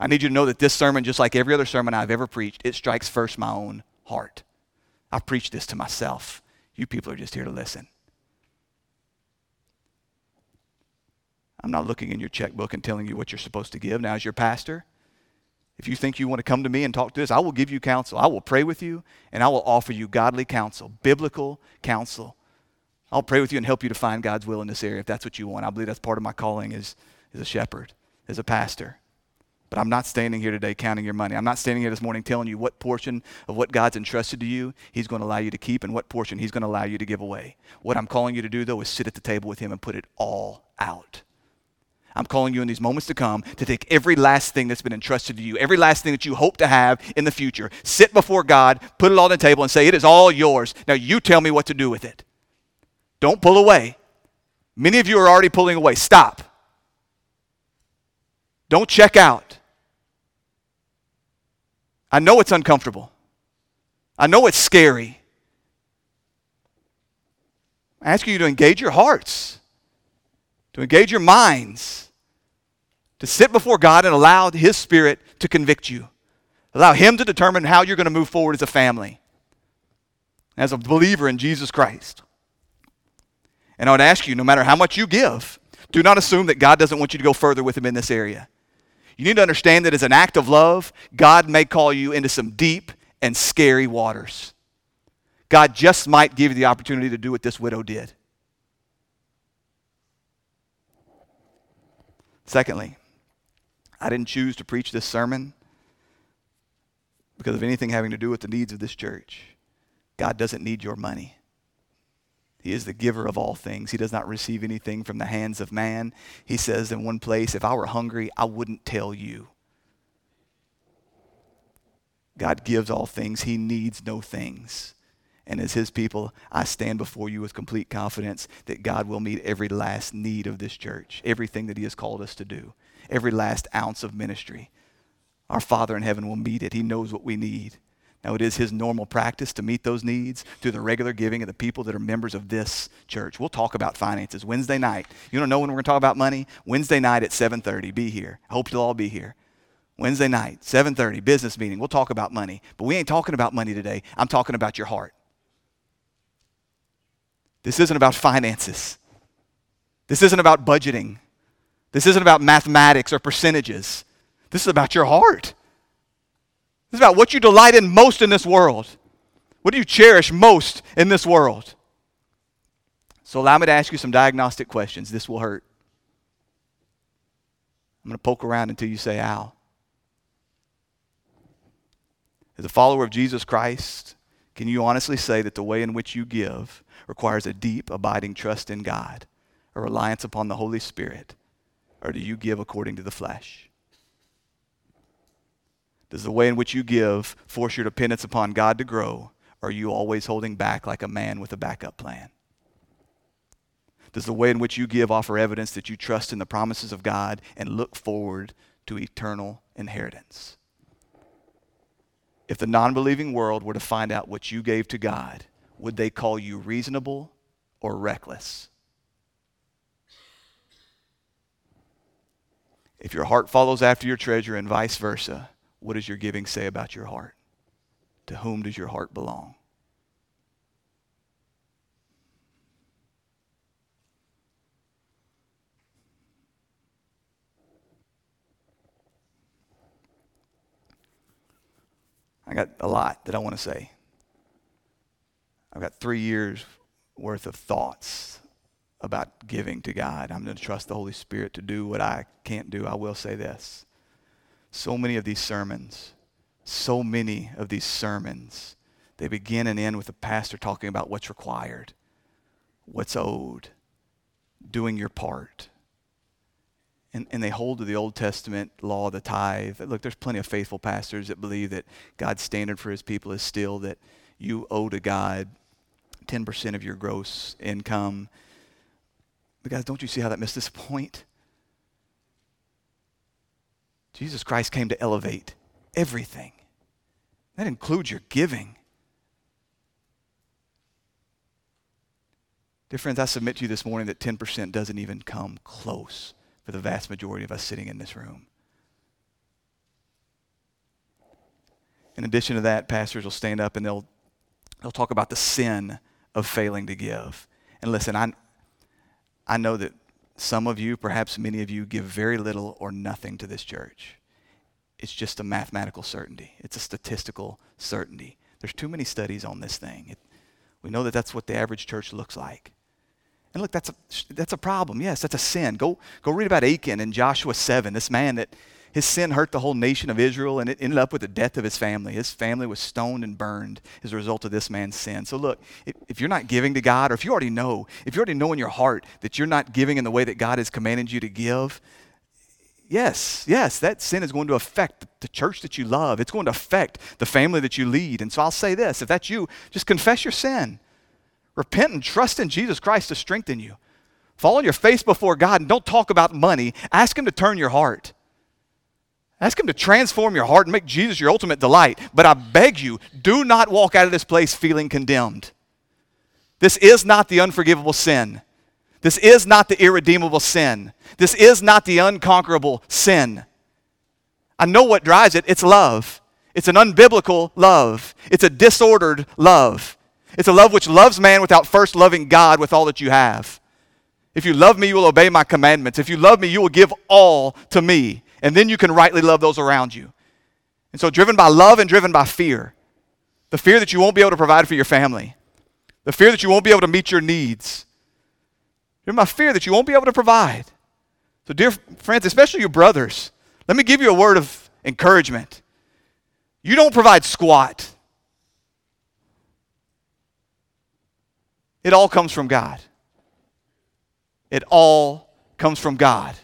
I need you to know that this sermon, just like every other sermon I've ever preached, it strikes first my own heart. I preach this to myself. You people are just here to listen. I'm not looking in your checkbook and telling you what you're supposed to give. Now, as your pastor, If you think you want to come to me and talk to us, I will give you counsel. I will pray with you and I will offer you godly counsel, biblical counsel. I'll pray with you and help you to find God's will in this area if that's what you want. I believe that's part of my calling as, as a shepherd, as a pastor. But I'm not standing here today counting your money. I'm not standing here this morning telling you what portion of what God's entrusted to you He's going to allow you to keep and what portion He's going to allow you to give away. What I'm calling you to do, though, is sit at the table with Him and put it all out. I'm calling you in these moments to come to take every last thing that's been entrusted to you, every last thing that you hope to have in the future, sit before God, put it all on the table, and say, It is all yours. Now you tell me what to do with it. Don't pull away. Many of you are already pulling away. Stop. Don't check out. I know it's uncomfortable. I know it's scary. I ask you to engage your hearts, to engage your minds, to sit before God and allow His Spirit to convict you. Allow Him to determine how you're going to move forward as a family, as a believer in Jesus Christ. And I would ask you no matter how much you give, do not assume that God doesn't want you to go further with Him in this area. You need to understand that as an act of love, God may call you into some deep and scary waters. God just might give you the opportunity to do what this widow did. Secondly, I didn't choose to preach this sermon because of anything having to do with the needs of this church. God doesn't need your money. He is the giver of all things. He does not receive anything from the hands of man. He says in one place, If I were hungry, I wouldn't tell you. God gives all things, He needs no things. And as His people, I stand before you with complete confidence that God will meet every last need of this church, everything that He has called us to do, every last ounce of ministry. Our Father in heaven will meet it. He knows what we need. Now, it is his normal practice to meet those needs through the regular giving of the people that are members of this church. We'll talk about finances Wednesday night. You don't know when we're going to talk about money? Wednesday night at 7:30. Be here. I hope you'll all be here. Wednesday night, 7:30, business meeting. We'll talk about money. But we ain't talking about money today. I'm talking about your heart. This isn't about finances. This isn't about budgeting. This isn't about mathematics or percentages. This is about your heart. This is about what you delight in most in this world. What do you cherish most in this world? So allow me to ask you some diagnostic questions. This will hurt. I'm going to poke around until you say, ow. As a follower of Jesus Christ, can you honestly say that the way in which you give requires a deep, abiding trust in God, a reliance upon the Holy Spirit, or do you give according to the flesh? Does the way in which you give force your dependence upon God to grow? Or are you always holding back like a man with a backup plan? Does the way in which you give offer evidence that you trust in the promises of God and look forward to eternal inheritance? If the non believing world were to find out what you gave to God, would they call you reasonable or reckless? If your heart follows after your treasure and vice versa, what does your giving say about your heart? To whom does your heart belong? I got a lot that I want to say. I've got three years worth of thoughts about giving to God. I'm going to trust the Holy Spirit to do what I can't do. I will say this so many of these sermons, so many of these sermons, they begin and end with the pastor talking about what's required, what's owed, doing your part. And, and they hold to the Old Testament law the tithe. Look, there's plenty of faithful pastors that believe that God's standard for his people is still that you owe to God 10% of your gross income. But guys, don't you see how that missed this point? Jesus Christ came to elevate everything. That includes your giving. Dear friends, I submit to you this morning that 10% doesn't even come close for the vast majority of us sitting in this room. In addition to that, pastors will stand up and they'll, they'll talk about the sin of failing to give. And listen, I, I know that some of you, perhaps many of you, give very little or nothing to this church. it's just a mathematical certainty. It's a statistical certainty. There's too many studies on this thing. It, we know that that's what the average church looks like. And look, that's a, that's a problem. Yes, that's a sin. Go, go read about Achan in Joshua 7, this man that his sin hurt the whole nation of Israel and it ended up with the death of his family. His family was stoned and burned as a result of this man's sin. So, look, if, you're not giving to God, or if you already know, if you already know in your heart that you're not giving in the way that God has commanded you to give, yes, yes, that sin is going to affect the church that you love. It's going to affect the family that you lead. And so I'll say this if that's you, just confess your sin. Repent and trust in Jesus Christ to strengthen you. Fall on your face before God and don't talk about money. Ask Him to turn your heart. Ask Him to transform your heart and make Jesus your ultimate delight. But I beg you, do not walk out of this place feeling condemned. This is not the unforgivable sin. This is not the irredeemable sin. This is not the unconquerable sin. I know what drives it. It's love. It's an unbiblical love. It's a disordered love. It's a love which loves man without first loving God with all that you have. If you love me, you will obey my commandments. If you love me, you will give all to me and then you can rightly love those around you. And so, driven by love and driven by fear the fear that you won't be able to provide for your family, the fear that you won't be able to meet your needs, driven by fear that you won't be able to provide. So, dear friends, especially your brothers, let me give you a word of encouragement. You don't provide squat. It all comes from God. It all comes from God.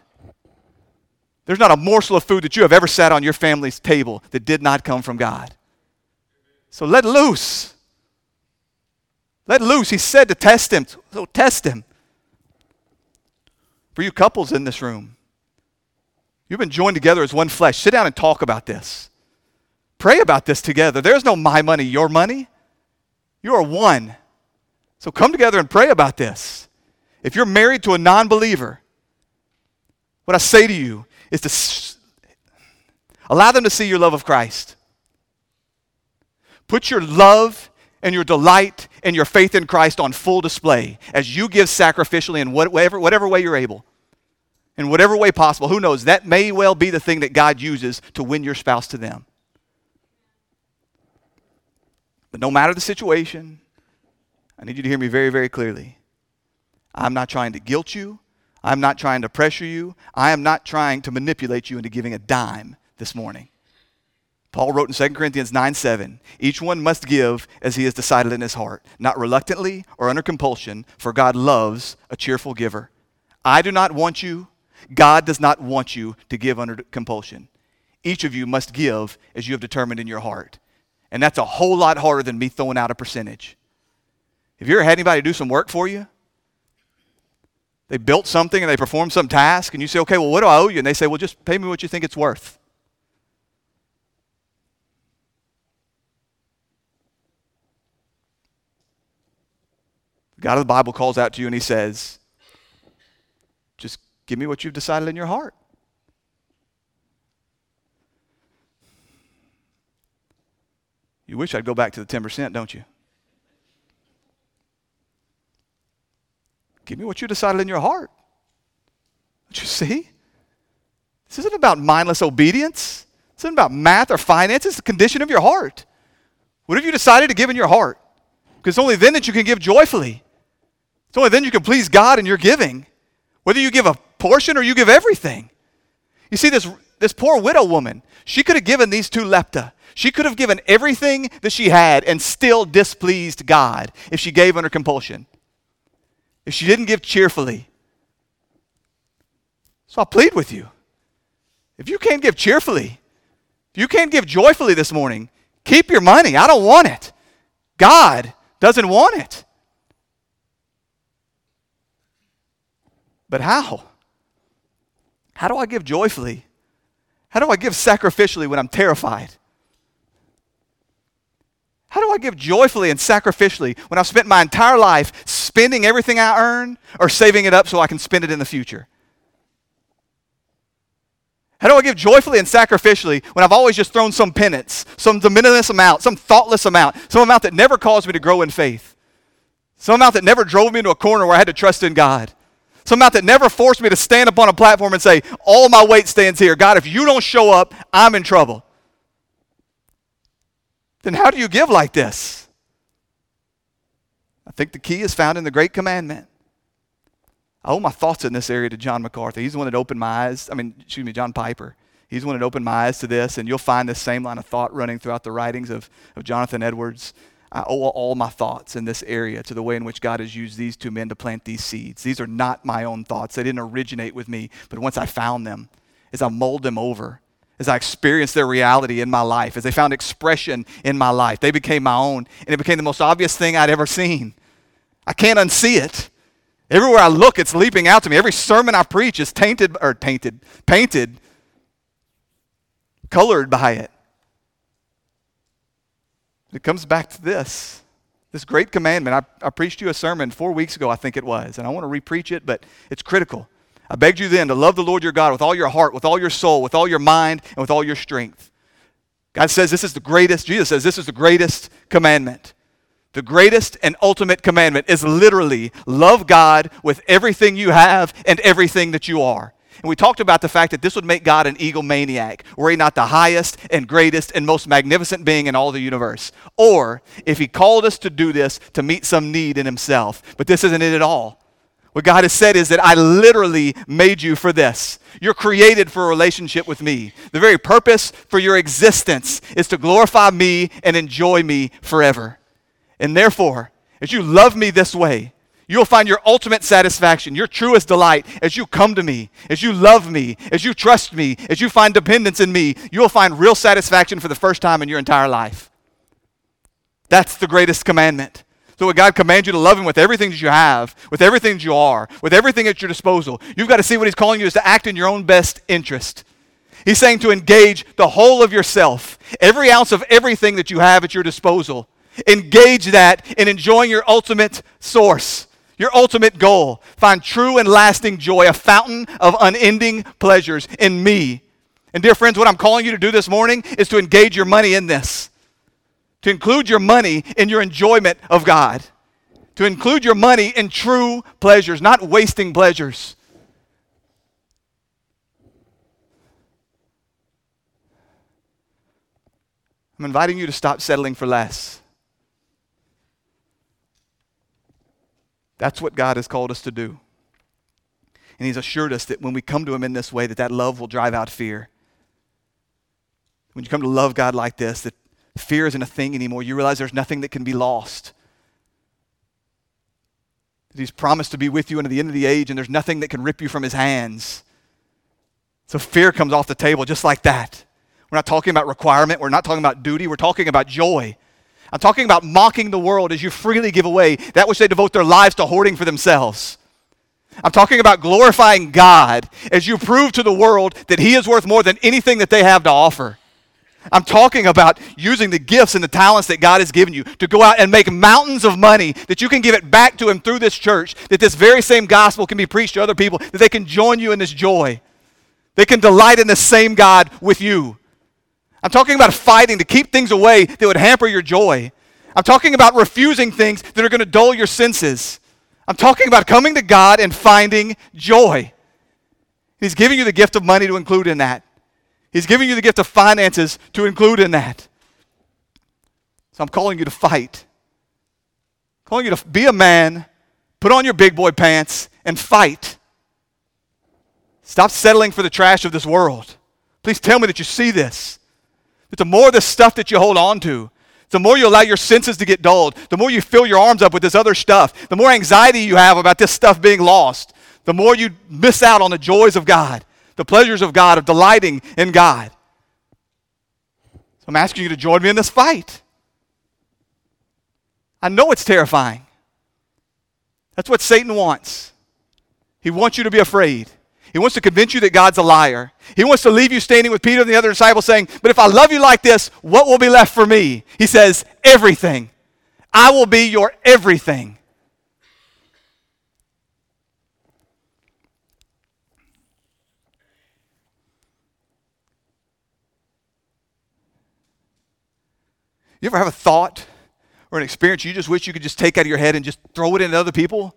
There's not a morsel of food that you have ever sat on your family's table that did not come from God. So let loose. Let loose. He said to test him. So test him. For you couples in this room, you've been joined together as one flesh. Sit down and talk about this. Pray about this together. There's no my money, your money. You are one. So come together and pray about this. If you're married to a non believer, what I say to you is to allow them to see your love of Christ. Put your love and your delight and your faith in Christ on full display as you give sacrificially in whatever, whatever way you're able. In whatever way possible. Who knows? That may well be the thing that God uses to win your spouse to them. But no matter the situation, I need you to hear me very, very clearly. I'm not trying to guilt you. I'm not trying to pressure you. I am not trying to manipulate you into giving a dime this morning. Paul wrote in 2 Corinthians 9 7, each one must give as he has decided in his heart, not reluctantly or under compulsion, for God loves a cheerful giver. I do not want you, God does not want you to give under compulsion. Each of you must give as you have determined in your heart. And that's a whole lot harder than me throwing out a percentage. Have you ever had anybody do some work for you? They built something and they performed some task, and you say, okay, well, what do I owe you? And they say, well, just pay me what you think it's worth. God of the Bible calls out to you and he says, just give me what you've decided in your heart. You wish I'd go back to the 10%, don't you? Give me what you decided in your heart. Don't you see? This isn't about mindless obedience. This isn't about math or finance. It's the condition of your heart. What have you decided to give in your heart? Because it's only then that you can give joyfully. It's only then you can please God in your giving. Whether you give a portion or you give everything. You see, this, this poor widow woman, she could have given these two lepta. She could have given everything that she had and still displeased God if she gave under compulsion if she didn't give cheerfully. So I plead with you. If you can't give cheerfully, if you can't give joyfully this morning, keep your money. I don't want it. God doesn't want it. But how? How do I give joyfully? How do I give sacrificially when I'm terrified? How do I give joyfully and sacrificially when I've spent my entire life spending everything I earn or saving it up so I can spend it in the future? How do I give joyfully and sacrificially when I've always just thrown some penance, some diminutive amount, some thoughtless amount, some amount that never caused me to grow in faith, some amount that never drove me into a corner where I had to trust in God, Some amount that never forced me to stand up on a platform and say, All my weight stands here. God, if you don't show up, I'm in trouble. Then how do you give like this? I think the key is found in the great commandment. I owe my thoughts in this area to John MacArthur. He's the one that opened my eyes. I mean, excuse me, John Piper. He's the one that opened my eyes to this, and you'll find this same line of thought running throughout the writings of, of Jonathan Edwards. I owe all my thoughts in this area to the way in which God has used these two men to plant these seeds. These are not my own thoughts. They didn't originate with me, but once I found them, as I mold them over, as I experienced their reality in my life, as they found expression in my life, they became my own, and it became the most obvious thing I'd ever seen. I can't unsee it. Everywhere I look, it's leaping out to me. Every sermon I preach is tainted or tainted, painted, colored by it. It comes back to this this great commandment. I, I preached you a sermon four weeks ago, I think it was, and I want to repreach it, but it's critical. I begged you then to love the Lord your God with all your heart, with all your soul, with all your mind, and with all your strength. God says this is the greatest, Jesus says this is the greatest commandment. The greatest and ultimate commandment is literally love God with everything you have and everything that you are. And we talked about the fact that this would make God an egomaniac, were he not the highest and greatest and most magnificent being in all the universe. Or if he called us to do this to meet some need in himself. But this isn't it at all. What God has said is that I literally made you for this. You're created for a relationship with me. The very purpose for your existence is to glorify me and enjoy me forever. And therefore, as you love me this way, You'll find your ultimate satisfaction, your truest delight as you come to me, as you love me, as you trust me, as you find dependence in me. You'll find real satisfaction for the first time in your entire life. That's the greatest commandment. So, what God commands you to love Him with everything that you have, with everything that you are, with everything at your disposal, you've got to see what He's calling you is to act in your own best interest. He's saying to engage the whole of yourself, every ounce of everything that you have at your disposal. Engage that in enjoying your ultimate source your ultimate goal. Find true and lasting joy, a fountain of unending pleasures in me. And, dear friends, what I'm calling you to do this morning is to engage your money in this, to include your money in your enjoyment of God, to include your money in true pleasures, not wasting pleasures. I'm inviting you to stop settling for less. That's what God has called us to do. And he's assured us that when we come to him in this way, that that love will drive out fear. When you come to love God like this, that fear isn't a thing anymore. You realize there's nothing that can be lost. He's promised to be with you unto the end of the age, and there's nothing that can rip you from his hands. So fear comes off the table just like that. We're not talking about requirement. We're not talking about duty. We're talking about joy. I'm talking about mocking the world as you freely give away that which they devote their lives to hoarding for themselves. I'm talking about glorifying God as you prove to the world that He is worth more than anything that they have to offer. I'm talking about using the gifts and the talents that God has given you to go out and make mountains of money that you can give it back to Him through this church, that this very same gospel can be preached to other people, that they can join you in this joy. They can delight in the same God with you. I'm talking about fighting to keep things away that would hamper your joy. I'm talking about refusing things that are going to dull your senses. I'm talking about coming to God and finding joy. He's giving you the gift of money to include in that. He's giving you the gift of finances to include in that. So I'm calling you to fight. I'm calling you to be a man, put on your big boy pants, and fight. Stop settling for the trash of this world. Please tell me that you see this. That the more the stuff that you hold on to, the more you allow your senses to get dulled, the more you fill your arms up with this other stuff, the more anxiety you have about this stuff being lost, the more you miss out on the joys of God, the pleasures of God, of delighting in God. So I'm asking you to join me in this fight. I know it's terrifying. That's what Satan wants. He wants you to be afraid. He wants to convince you that God's a liar. He wants to leave you standing with Peter and the other disciples saying, But if I love you like this, what will be left for me? He says, Everything. I will be your everything. You ever have a thought or an experience you just wish you could just take out of your head and just throw it into other people?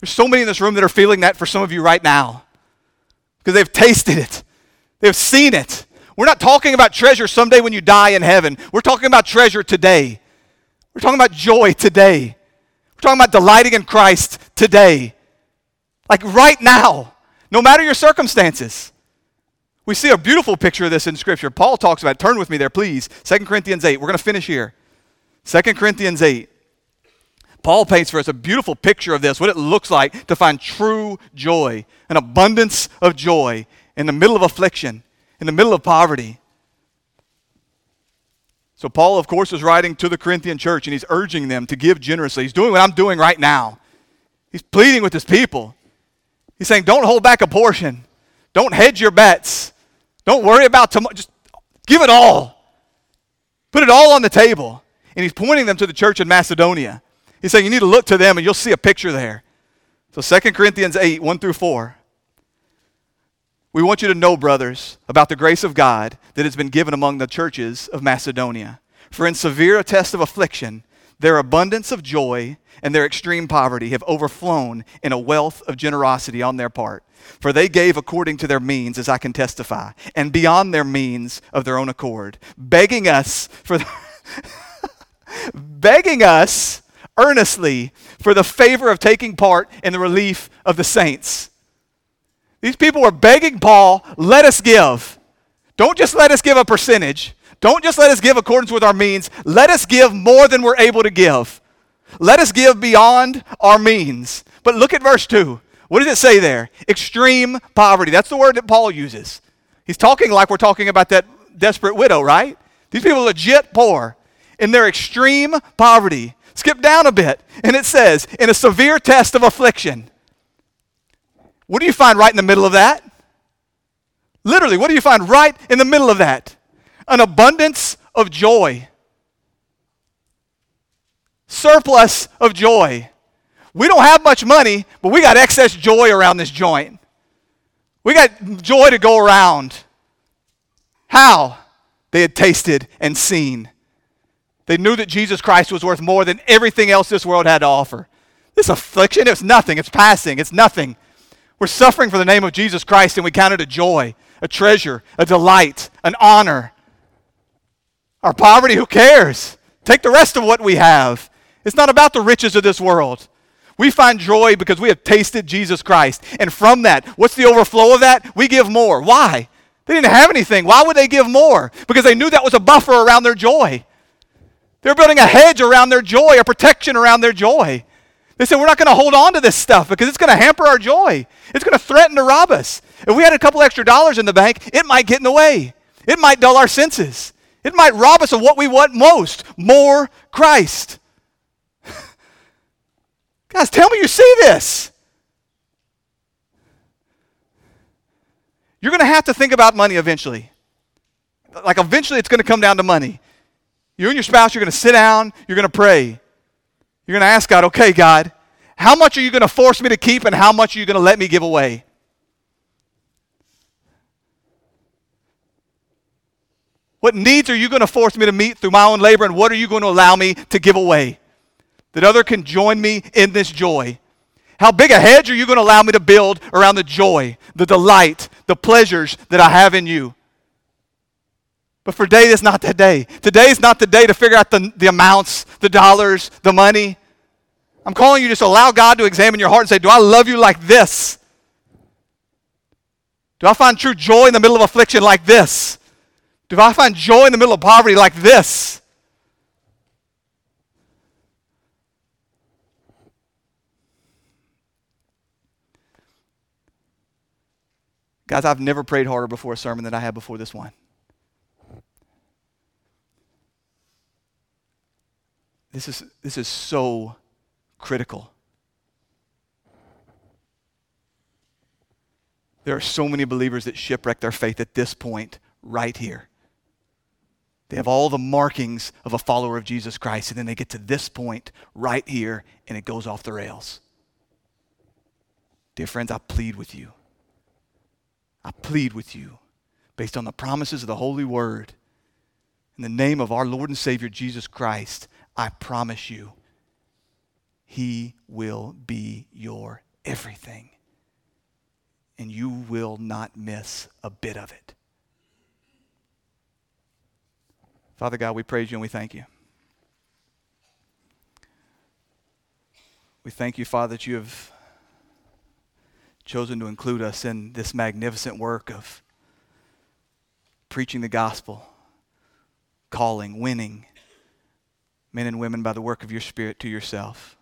There's so many in this room that are feeling that for some of you right now because they've tasted it, they've seen it. We're not talking about treasure someday when you die in heaven. We're talking about treasure today. We're talking about joy today. We're talking about delighting in Christ today. Like right now, no matter your circumstances. We see a beautiful picture of this in Scripture. Paul talks about it. Turn with me there, please. 2 Corinthians 8. We're going to finish here. 2 Corinthians 8. Paul paints for us a beautiful picture of this, what it looks like to find true joy, an abundance of joy in the middle of affliction, in the middle of poverty. So, Paul, of course, is writing to the Corinthian church and he's urging them to give generously. He's doing what I'm doing right now. He's pleading with his people. He's saying, don't hold back a portion, don't hedge your bets, don't worry about tomorrow. Just give it all. Put it all on the table. And he's pointing them to the church in Macedonia. He's saying, You need to look to them and you'll see a picture there. So 2 Corinthians 8, 1 through 4. We want you to know, brothers, about the grace of God that has been given among the churches of Macedonia. For in severe a test of affliction, their abundance of joy and their extreme poverty have overflown in a wealth of generosity on their part. For they gave according to their means, as I can testify, and beyond their means of their own accord, begging us for the begging us earnestly for the favor of taking part in the relief of the saints. These people were begging Paul, let us give. Don't just let us give a percentage. Don't just let us give accordance with our means. Let us give more than we're able to give. Let us give beyond our means. But look at verse 2. What does it say there? Extreme poverty. That's the word that Paul uses. He's talking like we're talking about that desperate widow, right? These people are legit poor in their extreme poverty. Skip down a bit, and it says, in a severe test of affliction. What do you find right in the middle of that? Literally, what do you find right in the middle of that? An abundance of joy, surplus of joy. We don't have much money, but we got excess joy around this joint. We got joy to go around. How? They had tasted and seen they knew that Jesus Christ was worth more than everything else this world had to offer. This affliction, it's nothing. It's passing. It's nothing. We're suffering for the name of Jesus Christ, and we count it a joy, a treasure, a delight, an honor. Our poverty, who cares? Take the rest of what we have. It's not about the riches of this world. We find joy because we have tasted Jesus Christ. And from that, what's the overflow of that? We give more. Why? They didn't have anything. Why would they give more? Because they knew that was a buffer around their joy. They're building a hedge around their joy, a protection around their joy. They said, We're not going to hold on to this stuff because it's going to hamper our joy. It's going to threaten to rob us. If we had a couple extra dollars in the bank, it might get in the way. It might dull our senses. It might rob us of what we want most more Christ. Guys, tell me you see this. You're going to have to think about money eventually. Like, eventually, it's going to come down to money. You and your spouse, you're going to sit down, you're going to pray. You're going to ask God, okay, God, how much are you going to force me to keep and how much are you going to let me give away? What needs are you going to force me to meet through my own labor and what are you going to allow me to give away? That other can join me in this joy. How big a hedge are you going to allow me to build around the joy, the delight, the pleasures that I have in you? But for today, it's not that day. Today is not the day to figure out the, the amounts, the dollars, the money. I'm calling you just allow God to examine your heart and say, Do I love you like this? Do I find true joy in the middle of affliction like this? Do I find joy in the middle of poverty like this? Guys, I've never prayed harder before a sermon than I have before this one. This is, this is so critical. There are so many believers that shipwreck their faith at this point, right here. They have all the markings of a follower of Jesus Christ, and then they get to this point right here, and it goes off the rails. Dear friends, I plead with you. I plead with you, based on the promises of the Holy Word, in the name of our Lord and Savior Jesus Christ, I promise you, He will be your everything, and you will not miss a bit of it. Father God, we praise you and we thank you. We thank you, Father, that you have chosen to include us in this magnificent work of preaching the gospel, calling, winning men and women by the work of your Spirit to yourself.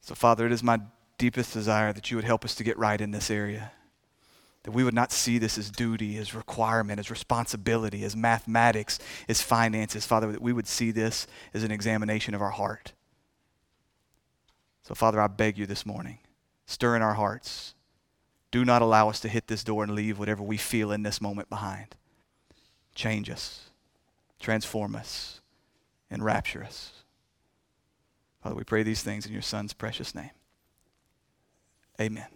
So, Father, it is my deepest desire that you would help us to get right in this area. That we would not see this as duty, as requirement, as responsibility, as mathematics, as finances. Father, that we would see this as an examination of our heart. So, Father, I beg you this morning, stir in our hearts. Do not allow us to hit this door and leave whatever we feel in this moment behind. Change us, transform us, and rapture us. Father, we pray these things in your Son's precious name. Amen.